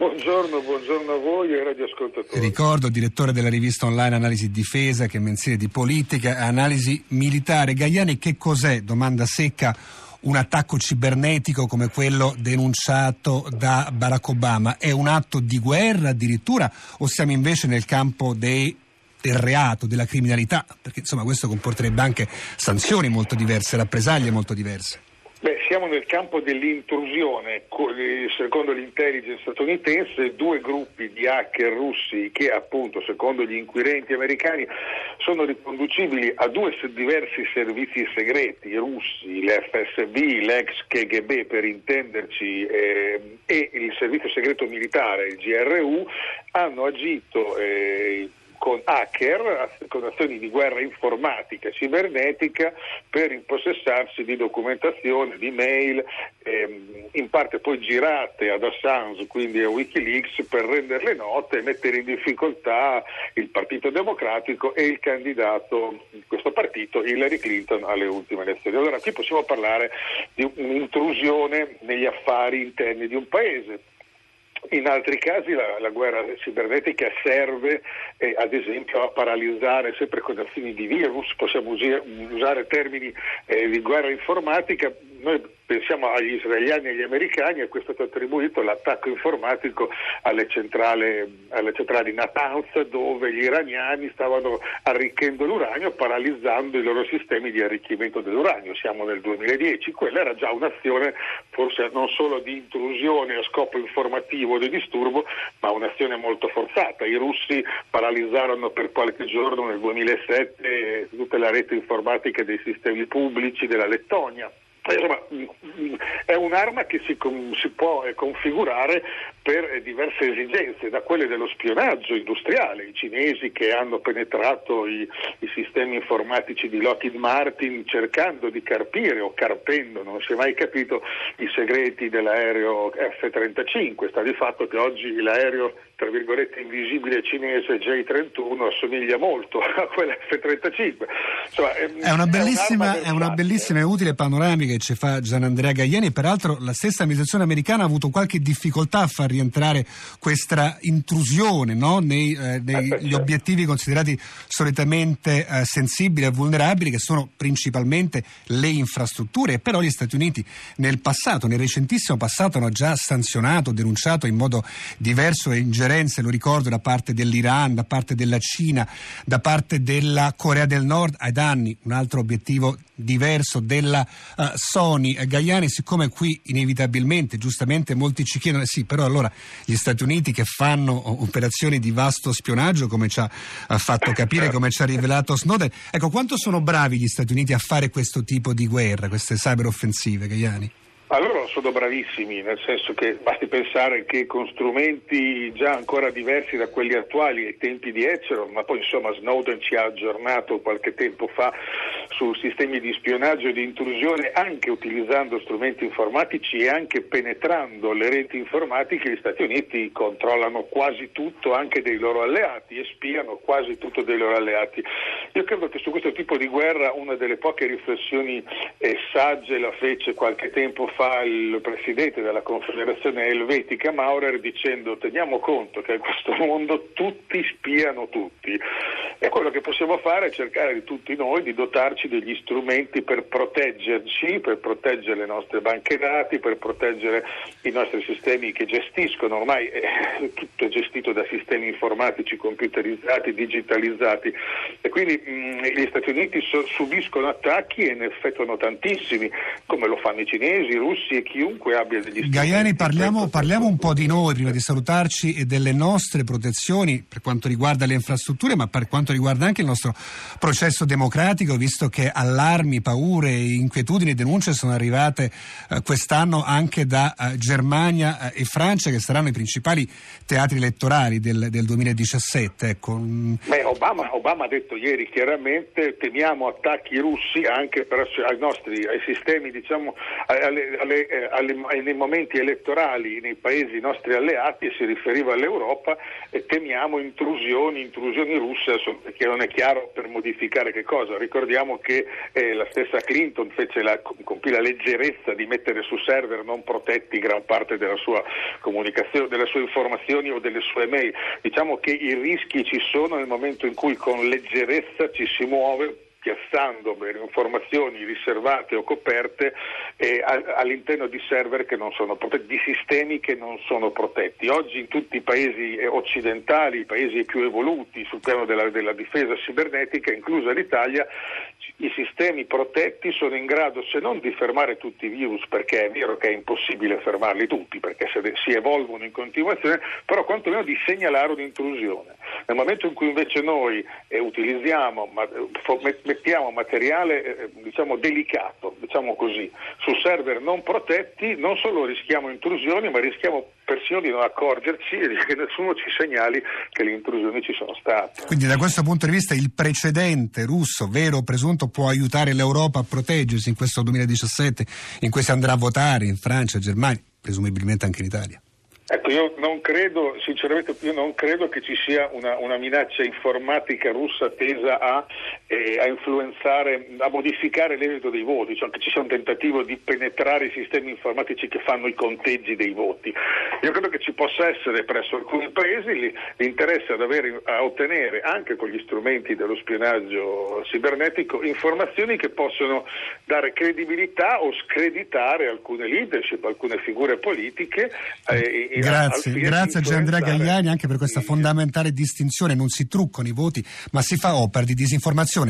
Buongiorno, buongiorno a voi e radioascoltatori. Ricordo, direttore della rivista online Analisi Difesa, che è mensile di politica e analisi militare. Gaiani, che cos'è, domanda secca, un attacco cibernetico come quello denunciato da Barack Obama? È un atto di guerra addirittura o siamo invece nel campo dei del reato, della criminalità, perché insomma questo comporterebbe anche sanzioni molto diverse, rappresaglie molto diverse. Siamo nel campo dell'intrusione, secondo l'intelligence statunitense, due gruppi di hacker russi che appunto, secondo gli inquirenti americani, sono riconducibili a due diversi servizi segreti russi, l'FSB, l'ex KGB per intenderci, eh, e il servizio segreto militare, il GRU, hanno agito eh, con hacker, con azioni di guerra informatica, cibernetica, per impossessarsi di documentazione, di mail, ehm, in parte poi girate ad Assange, quindi a Wikileaks, per renderle note e mettere in difficoltà il Partito Democratico e il candidato di questo partito, Hillary Clinton, alle ultime elezioni. Allora qui possiamo parlare di un'intrusione negli affari interni di un paese in altri casi la, la guerra cibernetica serve eh, ad esempio a paralizzare sempre con azioni di virus, possiamo usare termini eh, di guerra informatica, noi pensiamo agli israeliani e agli americani a cui è stato attribuito l'attacco informatico alle centrali, alle centrali Natanz dove gli iraniani stavano arricchendo l'uranio paralizzando i loro sistemi di arricchimento dell'uranio. Siamo nel 2010, quella era già un'azione forse non solo di intrusione a scopo informativo di disturbo, ma un'azione molto forzata. I russi paralizzarono per qualche giorno nel 2007 tutta la rete informatica dei sistemi pubblici della Lettonia. Insomma, è un'arma che si, si, può eh, configurare per diverse esigenze, da quelle dello spionaggio industriale, i cinesi che hanno penetrato i, i sistemi informatici di Lockheed Martin cercando di carpire o carpendo, non si è mai capito, i segreti dell'aereo F-35. Sta di fatto che oggi l'aereo tra virgolette invisibile cinese J-31 assomiglia molto a quella F-35. Insomma, è, una bellissima, è una bellissima e utile panoramica che ci fa Gian Andrea Gagliani, peraltro la stessa amministrazione americana ha avuto qualche difficoltà a far rientrare questa intrusione no? nei, eh, negli eh, obiettivi considerati solitamente eh, sensibili e vulnerabili che sono principalmente le infrastrutture, però gli Stati Uniti nel passato, nel recentissimo passato hanno già sanzionato, denunciato in modo diverso e ingerenza ingerenze, lo ricordo, da parte dell'Iran, da parte della Cina, da parte della Corea del Nord ai danni, un altro obiettivo diverso della uh, Sony. Uh, Gaiani, siccome qui inevitabilmente, giustamente molti ci chiedono, sì, però allora gli Stati Uniti che fanno operazioni di vasto spionaggio, come ci ha uh, fatto capire, come ci ha rivelato Snowden, ecco, quanto sono bravi gli Stati Uniti a fare questo tipo di guerra, queste cyber offensive, Gaiani? Allora sono bravissimi, nel senso che basti pensare che con strumenti già ancora diversi da quelli attuali ai tempi di Echelon, ma poi insomma Snowden ci ha aggiornato qualche tempo fa su sistemi di spionaggio e di intrusione anche utilizzando strumenti informatici e anche penetrando le reti informatiche, gli Stati Uniti controllano quasi tutto anche dei loro alleati e spiano quasi tutto dei loro alleati. Io credo che su questo tipo di guerra una delle poche riflessioni sagge la fece qualche tempo fa fa il presidente della Confederazione Elvetica Maurer dicendo teniamo conto che in questo mondo tutti spiano tutti e quello che possiamo fare è cercare di tutti noi di dotarci degli strumenti per proteggerci, per proteggere le nostre banche dati, per proteggere i nostri sistemi che gestiscono, ormai eh, tutto è gestito da sistemi informatici computerizzati, digitalizzati. E quindi mh, gli Stati Uniti so, subiscono attacchi e ne effettuano tantissimi, come lo fanno i cinesi, i russi e chiunque abbia degli strumenti. Gaiani, parliamo, parliamo un po' di noi prima di salutarci e delle nostre protezioni per quanto riguarda le infrastrutture, ma per quanto riguarda anche il nostro processo democratico, visto che allarmi, paure, inquietudini e denunce sono arrivate eh, quest'anno anche da eh, Germania eh, e Francia, che saranno i principali teatri elettorali del, del 2017. Ecco. Beh, Obama, Obama, ha detto ieri chiaramente temiamo attacchi russi anche per, ai nostri ai sistemi, diciamo, alle, alle, eh, alle, nei momenti elettorali nei paesi nostri alleati e si riferiva all'Europa e temiamo intrusioni, intrusioni russe che non è chiaro per modificare che cosa. Ricordiamo che eh, la stessa Clinton fece la, compì la leggerezza di mettere su server non protetti gran parte della sua comunicazione, delle sue informazioni o delle sue mail. Diciamo che i rischi ci sono nel momento in cui con leggerezza ci si muove piazzando informazioni riservate o coperte eh, all'interno di server che non sono protetti, di sistemi che non sono protetti. Oggi in tutti i paesi eh, occidentali, i paesi più evoluti sul piano della, della difesa cibernetica, inclusa l'Italia, i sistemi protetti sono in grado se non di fermare tutti i virus, perché è vero che è impossibile fermarli tutti, perché si evolvono in continuazione, però quantomeno di segnalare un'intrusione. Nel momento in cui invece noi eh, utilizziamo, eh, mettiamo materiale eh, diciamo delicato, diciamo così, su server non protetti, non solo rischiamo intrusioni, ma rischiamo persino di non accorgerci e che nessuno ci segnali che le intrusioni ci sono state. Quindi da questo punto di vista il precedente russo, vero o presunto, può aiutare l'Europa a proteggersi in questo 2017, in cui si andrà a votare in Francia, Germania, presumibilmente anche in Italia? Ecco, io non credo, sinceramente, io non credo che ci sia una, una minaccia informatica russa tesa a, eh, a, influenzare, a modificare l'esito dei voti, cioè che ci sia un tentativo di penetrare i sistemi informatici che fanno i conteggi dei voti. Io credo che ci possa essere presso alcuni paesi l'interesse ad avere, a ottenere, anche con gli strumenti dello spionaggio cibernetico, informazioni che possono dare credibilità o screditare alcune leadership, alcune figure politiche. Eh, Grazie, grazie a Gianandrea Gagliani anche per questa fondamentale distinzione. Non si truccano i voti, ma si fa opera di disinformazione.